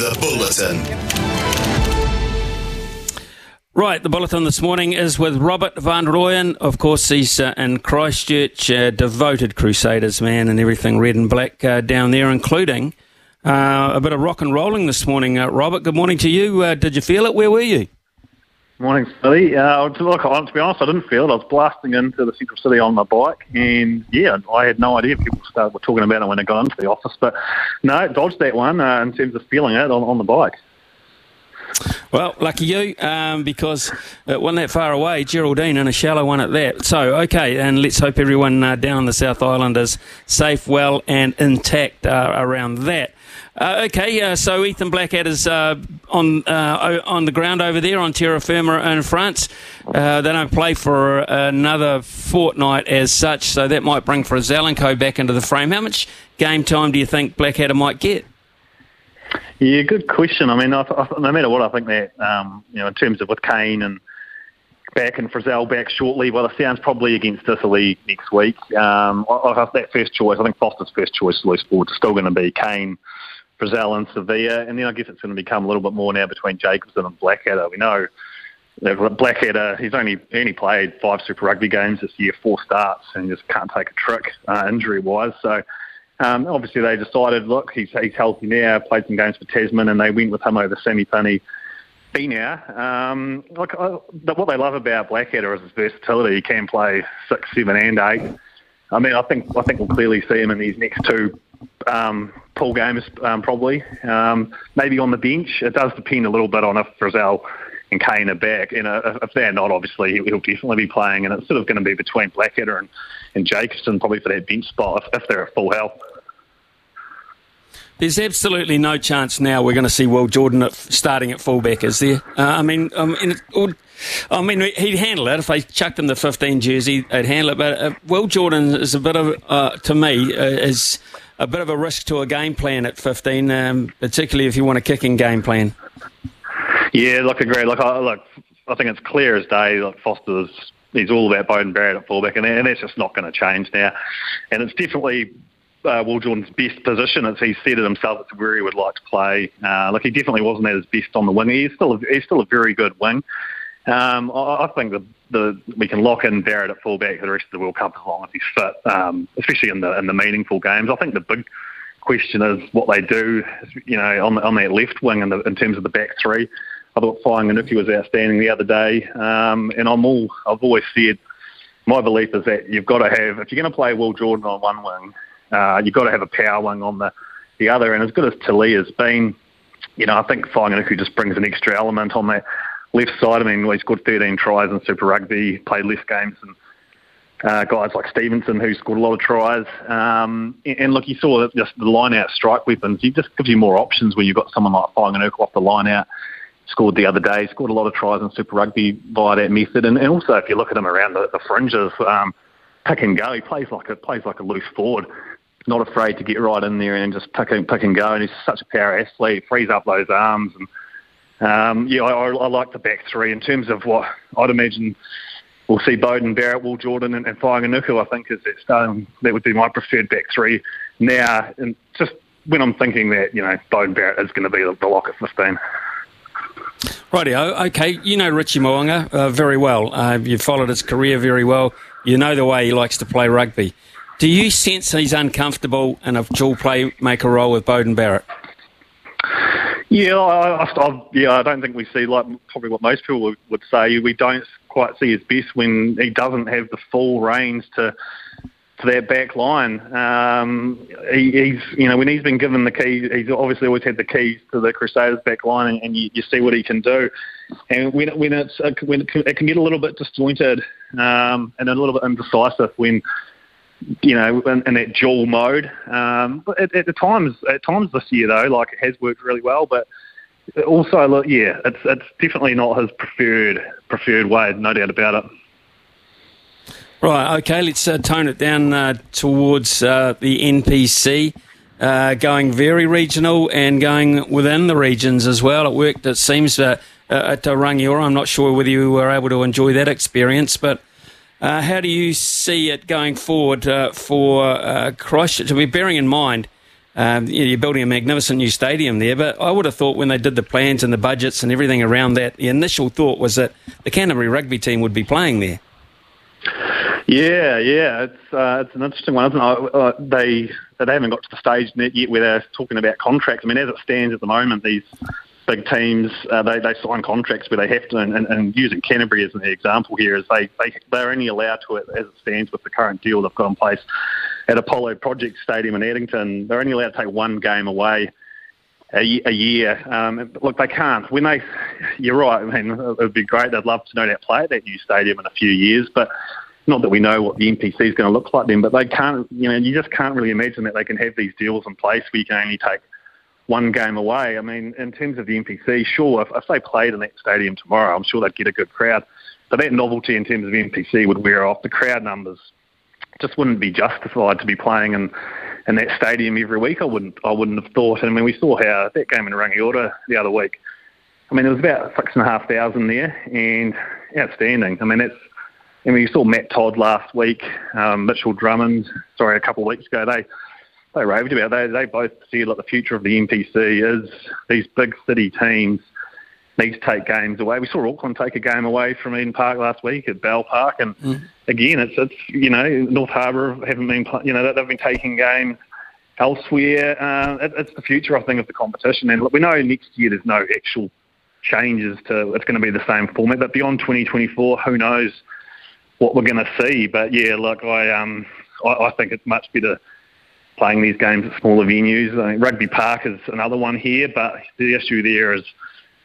The Bulletin. Right, the bulletin this morning is with Robert Van Royen. Of course, he's uh, in Christchurch, uh, devoted Crusaders man, and everything red and black uh, down there, including uh, a bit of rock and rolling this morning. Uh, Robert, good morning to you. Uh, did you feel it? Where were you? Morning, Billy. Uh, look, to be honest, I didn't feel it. I was blasting into the central city on my bike, and yeah, I had no idea people started, were talking about it when I got into the office. But no, dodged that one in terms of feeling it on, on the bike. Well, lucky you, um, because it wasn't that far away. Geraldine and a shallow one at that. So, okay, and let's hope everyone uh, down the South Island is safe, well, and intact uh, around that. Uh, okay, uh, so Ethan Blackadder's uh, on uh, on the ground over there on terra firma in France. they don't play for another fortnight as such, so that might bring Zelenko back into the frame. How much game time do you think Blackadder might get? Yeah, good question. I mean, I, I, no matter what, I think that um, you know, in terms of with Cane and back and Frizell back shortly, well, it sounds probably against Italy next week. Um, I, I, that first choice, I think Foster's first choice loose forward is still going to be Cane, Frizell, and Savea, and then I guess it's going to become a little bit more now between Jacobson and Blackadder. We know that Blackadder, he's only only played five Super Rugby games this year, four starts, and just can't take a trick uh, injury wise. So um, obviously, they decided, look, he's, he's healthy now, played some games for Tasman, and they went with him over Samipeni. Be now. Um, look, I, what they love about Blackadder is his versatility. He can play six, seven, and eight. I mean, I think I think we'll clearly see him in these next two um, pool games, um, probably. Um, maybe on the bench. It does depend a little bit on if Frizell and Cane are back. You know, if they're not, obviously he'll definitely be playing, and it's sort of going to be between Blackadder and, and Jacobson probably for that bench spot if, if they're at full health. There's absolutely no chance now we're going to see Will Jordan at, starting at fullback, is there? Uh, I mean, um, I mean, he'd handle it if they chucked him the 15 jersey. They'd handle it, but uh, Will Jordan is a bit of, uh, to me, uh, is a bit of a risk to a game plan at 15, um, particularly if you want a kicking game plan. Yeah, look, agree. Look, I, look, I think it's clear as day. Like Foster's, he's all about Beauden Barrett at fullback, and, and that's just not going to change now. And it's definitely uh, Will Jordan's best position. As he said it himself, it's where he would like to play. Uh, like he definitely wasn't at his best on the wing. He's still a, he's still a very good wing. Um, I, I think the, the we can lock in Barrett at fullback for the rest of the World Cup as long as he's fit, um, especially in the in the meaningful games. I think the big question is what they do, you know, on on that left wing in, the, in terms of the back three. I thought Fainga'anuku was outstanding the other day, um, and I'm all I've always said my belief is that you've got to have if you're going to play Will Jordan on one wing, uh, you've got to have a power wing on the, the other. And as good as Telea's been, you know, I think Fainga'anuku just brings an extra element on that left side. I mean, he's scored 13 tries in Super Rugby, played less games than uh, guys like Stevenson who scored a lot of tries. Um, and, and, look, you saw just the line out strike weapons. It just gives you more options when you've got someone like Fainga'anuku off the line out. Scored the other day, scored a lot of tries in Super Rugby via that method. And, and also, if you look at him around the, the fringes, um, pick and go, he plays like a plays like a loose forward not afraid to get right in there and just pick and, pick and go. And he's such a power athlete, frees up those arms. And um, yeah, I, I, like the back three in terms of what I'd imagine we'll see Beauden, Barrett, Will Jordan, and, and Fainga'anuku, I think, is that starting. That would be my preferred back three now. And just when I'm thinking that, you know, Beauden Barrett is going to be the, the lock at 15. Rightio. Okay, you know Richie Mo'unga uh, very well. Uh, you've followed his career very well. You know the way he likes to play rugby. Do you sense he's uncomfortable in a dual playmaker role with Beauden Barrett? Yeah, I, I, yeah, I don't think we see like probably what most people would, would say. We don't quite see his best when he doesn't have the full range to to that back line. Um, he, he's, you know, when he's been given the key, he's obviously always had the keys to the Crusaders back line, and, and you, you, see what he can do. And when, when it's when it can get a little bit disjointed um, and a little bit indecisive when you know, in, in that dual mode. Um, but at, at, the times, at times this year though, like it has worked really well. But also, look, yeah, it's it's definitely not his preferred preferred way, no doubt about it. Right. Okay. Let's uh, tone it down uh, towards uh, the NPC. Uh, going very regional and going within the regions as well. It worked, it seems, uh, uh, at Rangiora. I'm not sure whether you were able to enjoy that experience, but uh, how do you see it going forward uh, for uh, Christchurch? To be bearing in mind, Um, you're building a magnificent new stadium there, but I would have thought when they did the plans and the budgets and everything around that, the initial thought was that the Canterbury rugby team would be playing there. Yeah, yeah, it's uh, it's an interesting one, isn't it? Uh, they they haven't got to the stage yet where they're talking about contracts. I mean, as it stands at the moment, these big teams uh, they they sign contracts where they have to, and, and, and using Canterbury as an example here, is they they they're only allowed to as it stands with the current deal they've got in place at Apollo Project Stadium in Addington. They're only allowed to take one game away a, year. Um, look, they can't. When they, you're right. I mean, it would be great. They'd love to know that play at that new stadium in a few years, but not that we know what the NPC is going to look like then. But they can't. You know, you just can't really imagine that they can have these deals in place where you can only take one game away. I mean, in terms of the NPC, sure, if, if they played in that stadium tomorrow, I'm sure they'd get a good crowd. But that novelty in terms of NPC would wear off. The crowd numbers just wouldn't be justified to be playing in in that stadium every week. I wouldn't I wouldn't have thought. And I mean, we saw how that game in Rangiora the other week. I mean, there was about six and a half thousand there, and outstanding. I mean, that's. I mean, you saw Matt Todd last week, um, Mitchell Drummond, sorry, a couple of weeks ago. They they raved about. They they both said like the future of the NPC is these big city teams need to take games away. We saw Auckland take a game away from Eden Park last week at Bell Park, and mm. again, it's it's you know North Harbour haven't been you know they've been taking games elsewhere. Uh, it, it's the future, I think, of the competition, and we know next year there's no actual changes to it's going to be the same format, but beyond 2024, who knows what we're going to see? But yeah, look, I um I, I think it's much better playing these games at smaller venues. I mean, Rugby Park is another one here, but the issue there is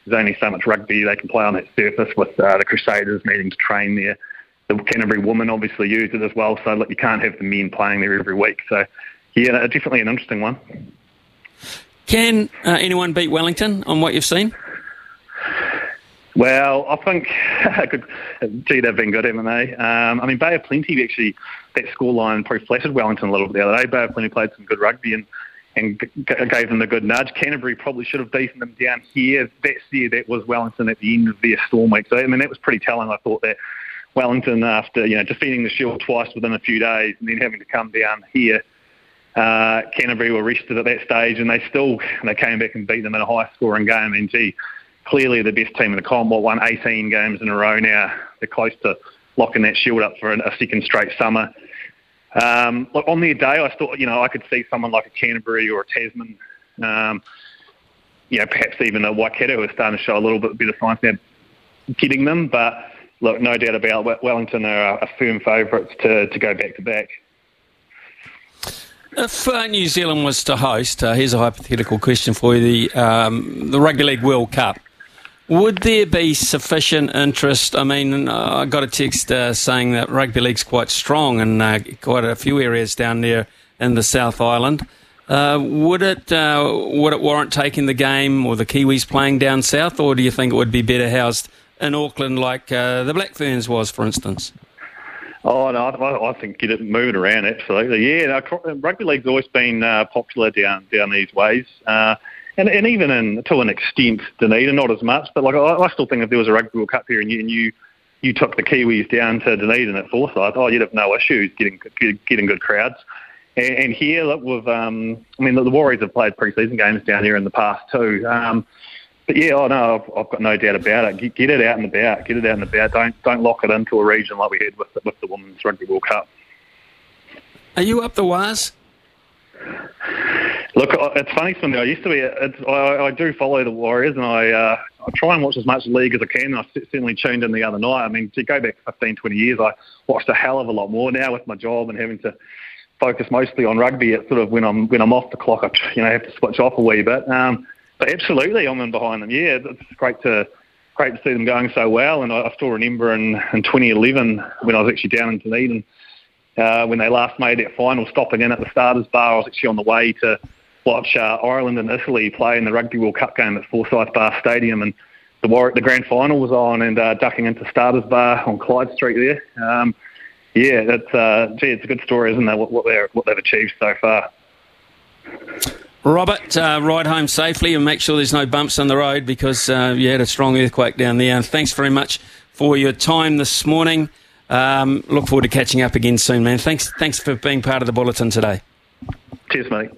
there's only so much rugby they can play on that surface with uh, the Crusaders needing to train there. The Canterbury women obviously use it as well, so look, you can't have the men playing there every week. So, yeah, definitely an interesting one. Can uh, anyone beat Wellington on what you've seen? Well, I think, gee, they've been good, haven't they? Um, I mean, Bay of Plenty actually, that scoreline probably flattered Wellington a little bit the other day. Bay of Plenty played some good rugby and, and g- gave them a good nudge. Canterbury probably should have beaten them down here. That year, that was Wellington at the end of their storm week. So, I mean, that was pretty telling. I thought that Wellington, after, you know, defeating the Shield twice within a few days and then having to come down here, uh, Canterbury were rested at that stage and they still, they came back and beat them in a high scoring game. And, gee, clearly the best team in the comp. What won 18 games in a row now. They're close to locking that shield up for a second straight summer. Um, look, on their day, I thought you know I could see someone like a Canterbury or a Tasman, um, you know, perhaps even a Waikato who are starting to show a little bit better signs now, getting them. But look, no doubt about it, Wellington are a firm favourites to, to go back to back. If uh, New Zealand was to host, uh, here's a hypothetical question for you: the um, the Rugby League World Cup. Would there be sufficient interest? I mean, uh, I got a text uh, saying that rugby league's quite strong in uh, quite a few areas down there in the South Island. Uh, would it uh, would it warrant taking the game or the Kiwis playing down south, or do you think it would be better housed in Auckland like uh, the Black Ferns was, for instance? Oh no, I, I think get it moving around absolutely. Yeah, no, rugby league's always been popular down down these ways and, and even in to an extent, Dunedin, not as much, but like I, I still think if there was a Rugby World Cup here and you, and you you took the Kiwis down to Dunedin at Forsyth, oh, you'd have no issues getting getting good crowds. And, and here, look, with um, I mean, the, the Warriors have played pre-season games down here in the past too. Um, but yeah, oh no, I've, I've got no doubt about it. Get, get, it out and about. Get it out and about. Don't don't lock it into a region like we had with the, with the Women's Rugby World Cup. Are you up the Wahs? Look, it's funny, Smithy. I used to be. I, I do follow the Warriors, and I uh, I try and watch as much league as I can. I certainly tuned in the other night. I mean, to go back 15, 20 years, I watched a hell of a lot more now with my job and having to focus mostly on rugby. It's sort of when I'm when I'm off the clock, I you know have to switch off a wee bit. Um, but absolutely, I'm in behind them. Yeah, it's great to great to see them going so well. And I, I still remember in, in 2011 when I was actually down in Dunedin uh, when they last made that final, stopping in at the starters bar. I was actually on the way to watch uh, Ireland and Italy play in the Rugby World Cup game at Forsyth Barr Stadium, and the War- the grand final was on, and uh, ducking into starters bar on Clyde Street there. Um, yeah, that's uh, gee, it's a good story, isn't it? What, what, what they've achieved so far. Robert, uh, ride home safely and make sure there's no bumps on the road because uh, you had a strong earthquake down there. Thanks very much for your time this morning. Um, look forward to catching up again soon, man. Thanks, thanks for being part of the bulletin today. Cheers, mate.